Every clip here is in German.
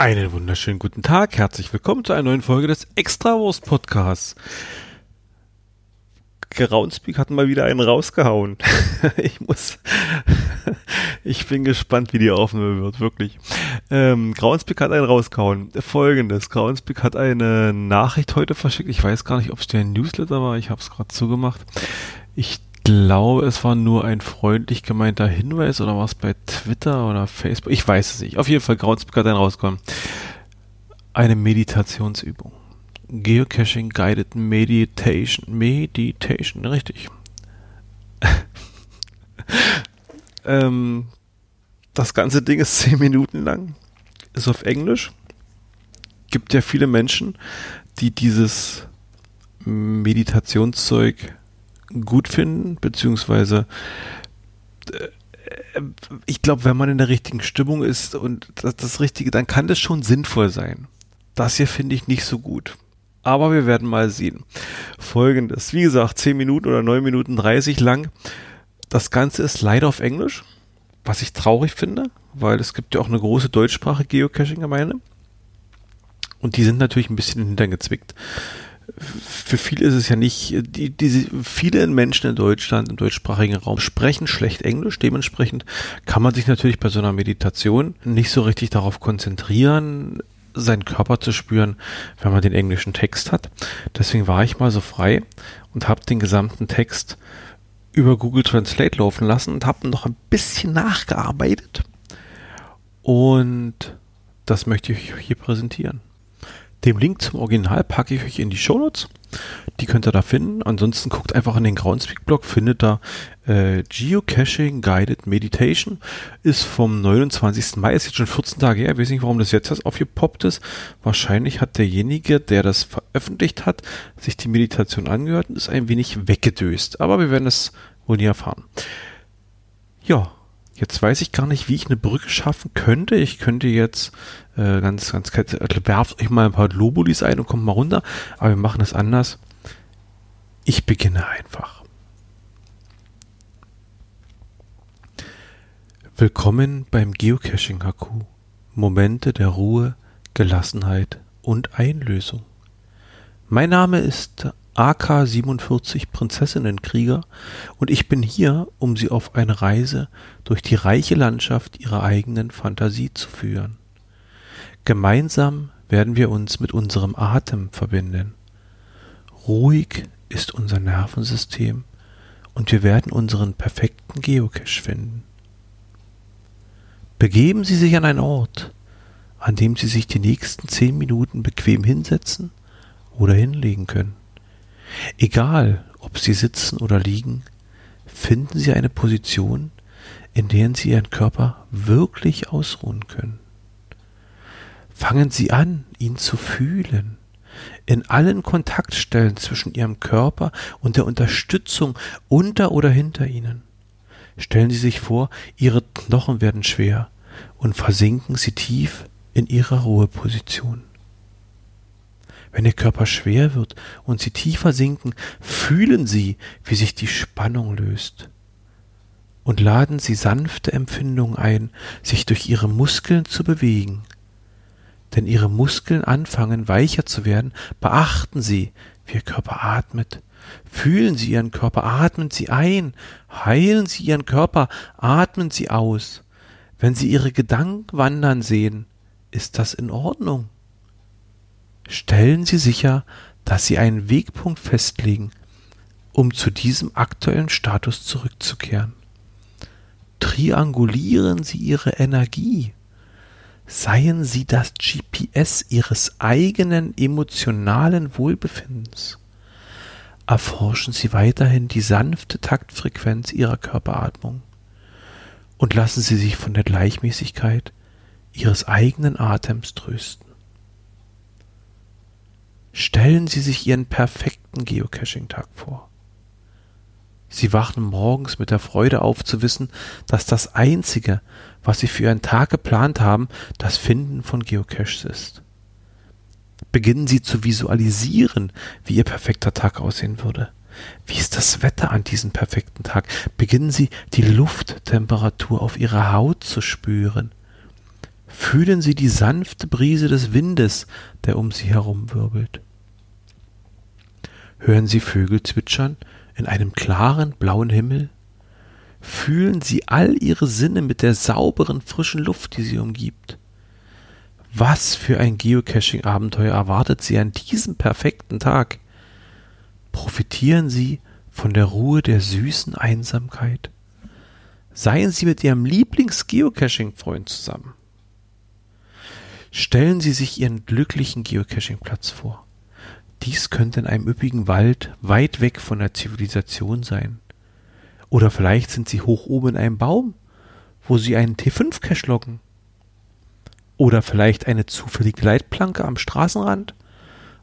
Einen wunderschönen guten Tag, herzlich willkommen zu einer neuen Folge des Extrawurst Podcasts. Groundspeak hat mal wieder einen rausgehauen. ich muss, ich bin gespannt, wie die Aufnahme wird, wirklich. Ähm, Groundspeak hat einen rausgehauen. Folgendes, Groundspeak hat eine Nachricht heute verschickt. Ich weiß gar nicht, ob es der Newsletter war. Ich habe es gerade zugemacht. Ich glaube, es war nur ein freundlich gemeinter Hinweis oder war es bei Twitter oder Facebook? Ich weiß es nicht. Auf jeden Fall, Groundspeak hat einen rausgekommen. Eine Meditationsübung. Geocaching Guided Meditation. Meditation, richtig. ähm, das ganze Ding ist zehn Minuten lang, ist auf Englisch. Gibt ja viele Menschen, die dieses Meditationszeug gut finden, beziehungsweise äh, ich glaube, wenn man in der richtigen Stimmung ist und das, das Richtige, dann kann das schon sinnvoll sein. Das hier finde ich nicht so gut. Aber wir werden mal sehen. Folgendes, wie gesagt, 10 Minuten oder 9 Minuten 30 lang. Das Ganze ist leider auf Englisch, was ich traurig finde, weil es gibt ja auch eine große deutschsprachige Geocaching-Gemeinde. Und die sind natürlich ein bisschen hintergezwickt für viele ist es ja nicht, die, diese, viele Menschen in Deutschland, im deutschsprachigen Raum sprechen schlecht Englisch. Dementsprechend kann man sich natürlich bei so einer Meditation nicht so richtig darauf konzentrieren, seinen Körper zu spüren, wenn man den englischen Text hat. Deswegen war ich mal so frei und habe den gesamten Text über Google Translate laufen lassen und habe noch ein bisschen nachgearbeitet. Und das möchte ich hier präsentieren. Den Link zum Original packe ich euch in die Shownotes. Die könnt ihr da finden. Ansonsten guckt einfach in den Groundspeak-Blog, findet da äh, Geocaching Guided Meditation. Ist vom 29. Mai, ist jetzt schon 14 Tage her. Ich weiß nicht, warum das jetzt erst aufgepoppt ist. Wahrscheinlich hat derjenige, der das veröffentlicht hat, sich die Meditation angehört und ist ein wenig weggedöst. Aber wir werden es wohl nie erfahren. Ja, Jetzt weiß ich gar nicht, wie ich eine Brücke schaffen könnte. Ich könnte jetzt äh, ganz, ganz, also werft euch mal ein paar Globulis ein und kommt mal runter. Aber wir machen es anders. Ich beginne einfach. Willkommen beim Geocaching Haku. Momente der Ruhe, Gelassenheit und Einlösung. Mein Name ist AK-47 Prinzessinnenkrieger und ich bin hier, um Sie auf eine Reise durch die reiche Landschaft Ihrer eigenen Fantasie zu führen. Gemeinsam werden wir uns mit unserem Atem verbinden. Ruhig ist unser Nervensystem und wir werden unseren perfekten Geocache finden. Begeben Sie sich an einen Ort, an dem Sie sich die nächsten zehn Minuten bequem hinsetzen oder hinlegen können. Egal, ob Sie sitzen oder liegen, finden Sie eine Position, in der Sie Ihren Körper wirklich ausruhen können. Fangen Sie an, ihn zu fühlen, in allen Kontaktstellen zwischen Ihrem Körper und der Unterstützung unter oder hinter Ihnen. Stellen Sie sich vor, Ihre Knochen werden schwer und versinken Sie tief in Ihrer Ruheposition. Wenn Ihr Körper schwer wird und Sie tiefer sinken, fühlen Sie, wie sich die Spannung löst. Und laden Sie sanfte Empfindungen ein, sich durch Ihre Muskeln zu bewegen. Denn Ihre Muskeln anfangen weicher zu werden, beachten Sie, wie Ihr Körper atmet. Fühlen Sie Ihren Körper, atmen Sie ein, heilen Sie Ihren Körper, atmen Sie aus. Wenn Sie Ihre Gedanken wandern sehen, ist das in Ordnung. Stellen Sie sicher, dass Sie einen Wegpunkt festlegen, um zu diesem aktuellen Status zurückzukehren. Triangulieren Sie Ihre Energie. Seien Sie das GPS Ihres eigenen emotionalen Wohlbefindens. Erforschen Sie weiterhin die sanfte Taktfrequenz Ihrer Körperatmung und lassen Sie sich von der Gleichmäßigkeit Ihres eigenen Atems trösten. Stellen Sie sich Ihren perfekten Geocaching-Tag vor. Sie wachen morgens mit der Freude auf zu wissen, dass das Einzige, was Sie für Ihren Tag geplant haben, das Finden von Geocaches ist. Beginnen Sie zu visualisieren, wie Ihr perfekter Tag aussehen würde. Wie ist das Wetter an diesem perfekten Tag? Beginnen Sie die Lufttemperatur auf Ihrer Haut zu spüren. Fühlen Sie die sanfte Brise des Windes, der um Sie herum wirbelt. Hören Sie Vögel zwitschern in einem klaren blauen Himmel. Fühlen Sie all Ihre Sinne mit der sauberen, frischen Luft, die Sie umgibt. Was für ein Geocaching-Abenteuer erwartet Sie an diesem perfekten Tag? Profitieren Sie von der Ruhe der süßen Einsamkeit. Seien Sie mit Ihrem Lieblings-Geocaching-Freund zusammen. Stellen Sie sich Ihren glücklichen Geocaching-Platz vor. Dies könnte in einem üppigen Wald weit weg von der Zivilisation sein. Oder vielleicht sind Sie hoch oben in einem Baum, wo Sie einen T5-Cache loggen. Oder vielleicht eine zufällige Leitplanke am Straßenrand,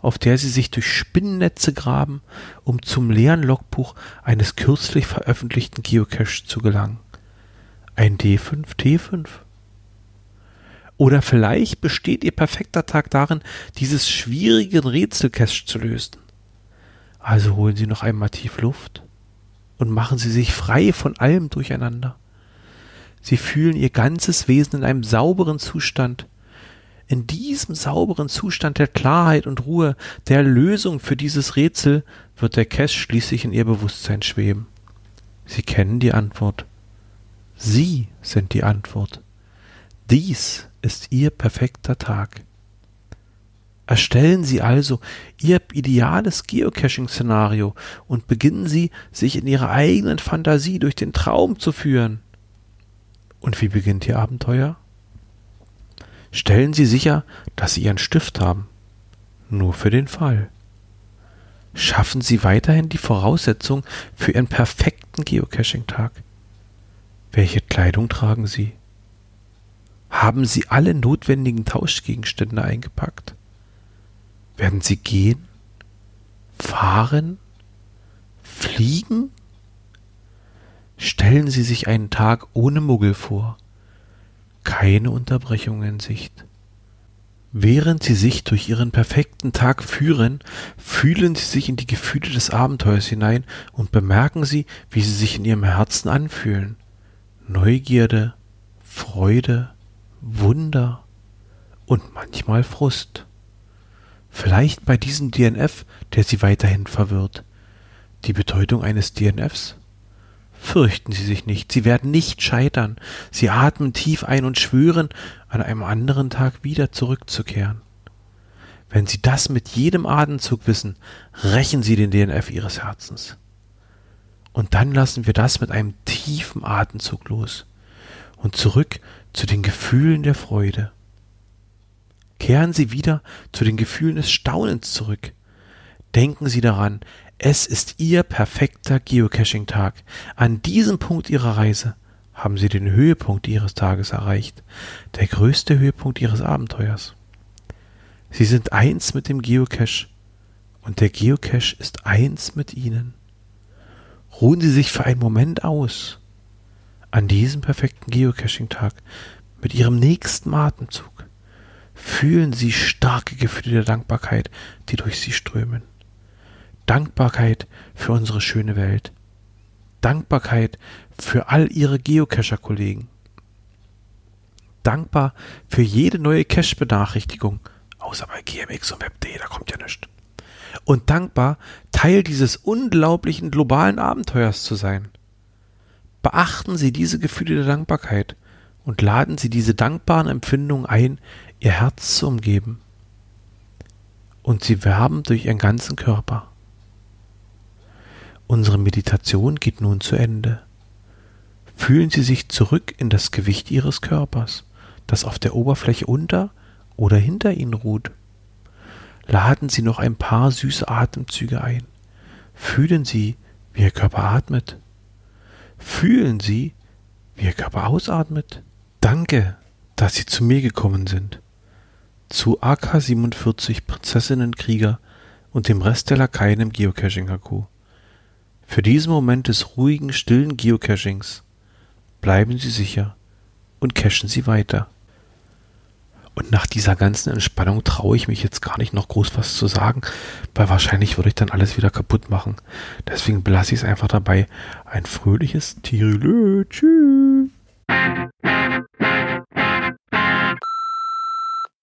auf der Sie sich durch Spinnennetze graben, um zum leeren Logbuch eines kürzlich veröffentlichten Geocaches zu gelangen. Ein D5 T5. Oder vielleicht besteht Ihr perfekter Tag darin, dieses schwierige Rätselcache zu lösen. Also holen Sie noch einmal tief Luft und machen Sie sich frei von allem Durcheinander. Sie fühlen Ihr ganzes Wesen in einem sauberen Zustand. In diesem sauberen Zustand der Klarheit und Ruhe, der Lösung für dieses Rätsel, wird der Cache schließlich in Ihr Bewusstsein schweben. Sie kennen die Antwort. Sie sind die Antwort. Dies ist Ihr perfekter Tag. Erstellen Sie also Ihr ideales Geocaching-Szenario und beginnen Sie, sich in Ihrer eigenen Fantasie durch den Traum zu führen. Und wie beginnt Ihr Abenteuer? Stellen Sie sicher, dass Sie Ihren Stift haben. Nur für den Fall. Schaffen Sie weiterhin die Voraussetzung für Ihren perfekten Geocaching-Tag. Welche Kleidung tragen Sie? Haben Sie alle notwendigen Tauschgegenstände eingepackt? Werden Sie gehen? Fahren? Fliegen? Stellen Sie sich einen Tag ohne Muggel vor. Keine Unterbrechung in Sicht. Während Sie sich durch Ihren perfekten Tag führen, fühlen Sie sich in die Gefühle des Abenteuers hinein und bemerken Sie, wie sie sich in Ihrem Herzen anfühlen. Neugierde, Freude, Wunder und manchmal Frust. Vielleicht bei diesem DNF, der Sie weiterhin verwirrt. Die Bedeutung eines DNFs? Fürchten Sie sich nicht, Sie werden nicht scheitern. Sie atmen tief ein und schwören, an einem anderen Tag wieder zurückzukehren. Wenn Sie das mit jedem Atemzug wissen, rächen Sie den DNF Ihres Herzens. Und dann lassen wir das mit einem tiefen Atemzug los und zurück zu den Gefühlen der Freude. Kehren Sie wieder zu den Gefühlen des Staunens zurück. Denken Sie daran, es ist Ihr perfekter Geocaching-Tag. An diesem Punkt Ihrer Reise haben Sie den Höhepunkt Ihres Tages erreicht, der größte Höhepunkt Ihres Abenteuers. Sie sind eins mit dem Geocache und der Geocache ist eins mit Ihnen. Ruhen Sie sich für einen Moment aus an diesem perfekten Geocaching-Tag mit Ihrem nächsten Atemzug fühlen Sie starke Gefühle der Dankbarkeit, die durch Sie strömen. Dankbarkeit für unsere schöne Welt. Dankbarkeit für all Ihre Geocacher-Kollegen. Dankbar für jede neue Cache-Benachrichtigung, außer bei GMX und Web.de, da kommt ja nichts. Und dankbar, Teil dieses unglaublichen globalen Abenteuers zu sein. Beachten Sie diese Gefühle der Dankbarkeit und laden Sie diese dankbaren Empfindungen ein, Ihr Herz zu umgeben. Und Sie werben durch Ihren ganzen Körper. Unsere Meditation geht nun zu Ende. Fühlen Sie sich zurück in das Gewicht Ihres Körpers, das auf der Oberfläche unter oder hinter Ihnen ruht. Laden Sie noch ein paar süße Atemzüge ein. Fühlen Sie, wie Ihr Körper atmet. Fühlen Sie, wie Ihr Körper ausatmet. Danke, dass Sie zu mir gekommen sind. Zu AK-47 Prinzessinnenkrieger und dem Rest der Lakaien im Geocaching-HQ. Für diesen Moment des ruhigen, stillen Geocachings bleiben Sie sicher und cachen Sie weiter. Und nach dieser ganzen Entspannung traue ich mich jetzt gar nicht noch groß was zu sagen, weil wahrscheinlich würde ich dann alles wieder kaputt machen. Deswegen belasse ich es einfach dabei. Ein fröhliches Tirülö. Tschüss.